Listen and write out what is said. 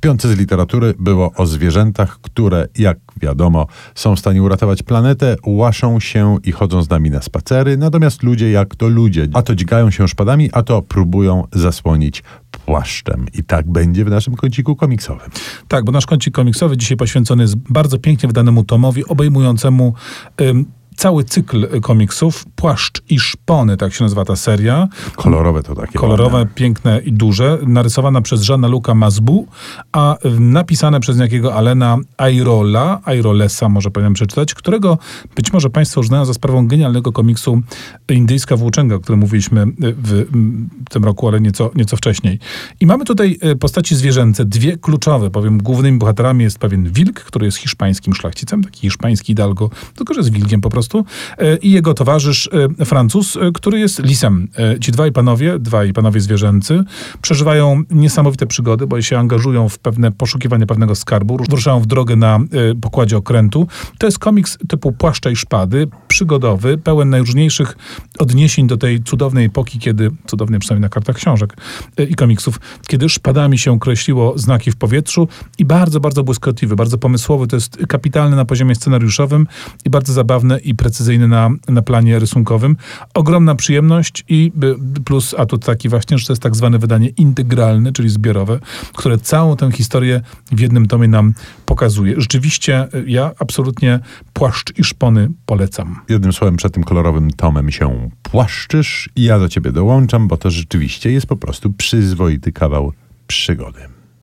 piątce z literatury było o zwierzętach, które, jak wiadomo, są w stanie uratować planetę, łaszą się i chodzą z nami na spacery, natomiast ludzie jak to ludzie, a to dźgają się szpadami, a to próbują zasłonić płaszczem. I tak będzie w naszym kąciku komiksowym. Tak, bo nasz kącik komiksowy dzisiaj poświęcony jest bardzo pięknie wydanemu tomowi, obejmującemu cały cykl komiksów. Płaszcz i szpony, tak się nazywa ta seria. Kolorowe to takie. Kolorowe, ładne. piękne i duże. Narysowana przez Żana Luca Mazbu, a napisane przez niejakiego Alena Airola, Airolesa może powinienem przeczytać, którego być może Państwo już znają za sprawą genialnego komiksu Indyjska Włóczęga, o którym mówiliśmy y, w, w tym roku, ale nieco, nieco wcześniej. I mamy tutaj y, postaci zwierzęce, dwie kluczowe, bowiem głównymi bohaterami jest pewien wilk, który jest hiszpańskim szlachcicem, taki hiszpański Hidalgo, tylko że jest wilkiem po prostu, y, i jego towarzysz y, Francuz, y, który jest lisem. Ci dwaj panowie, dwaj panowie zwierzęcy, przeżywają niesamowite przygody, bo się angażują w pewne poszukiwanie pewnego skarbu, ruszają w drogę na pokładzie okrętu. To jest komiks typu Płaszcza i Szpady, przygodowy, pełen najróżniejszych odniesień do tej cudownej epoki, kiedy, cudownej przynajmniej na kartach książek i komiksów, kiedy szpadami się kreśliło znaki w powietrzu i bardzo, bardzo błyskotliwy, bardzo pomysłowy. To jest kapitalne na poziomie scenariuszowym i bardzo zabawne i precyzyjne na, na planie rysunkowym. Ogromna przyjemność i plus atut taki właśnie, że to jest tak zwane wydanie integralne, czyli zbiorowe, które całą tę historię w jednym tomie nam pokazuje. Rzeczywiście y, ja absolutnie płaszcz i szpony polecam. Jednym słowem, przed tym kolorowym tomem się płaszczysz i ja do ciebie dołączam, bo to rzeczywiście jest po prostu przyzwoity kawał przygody.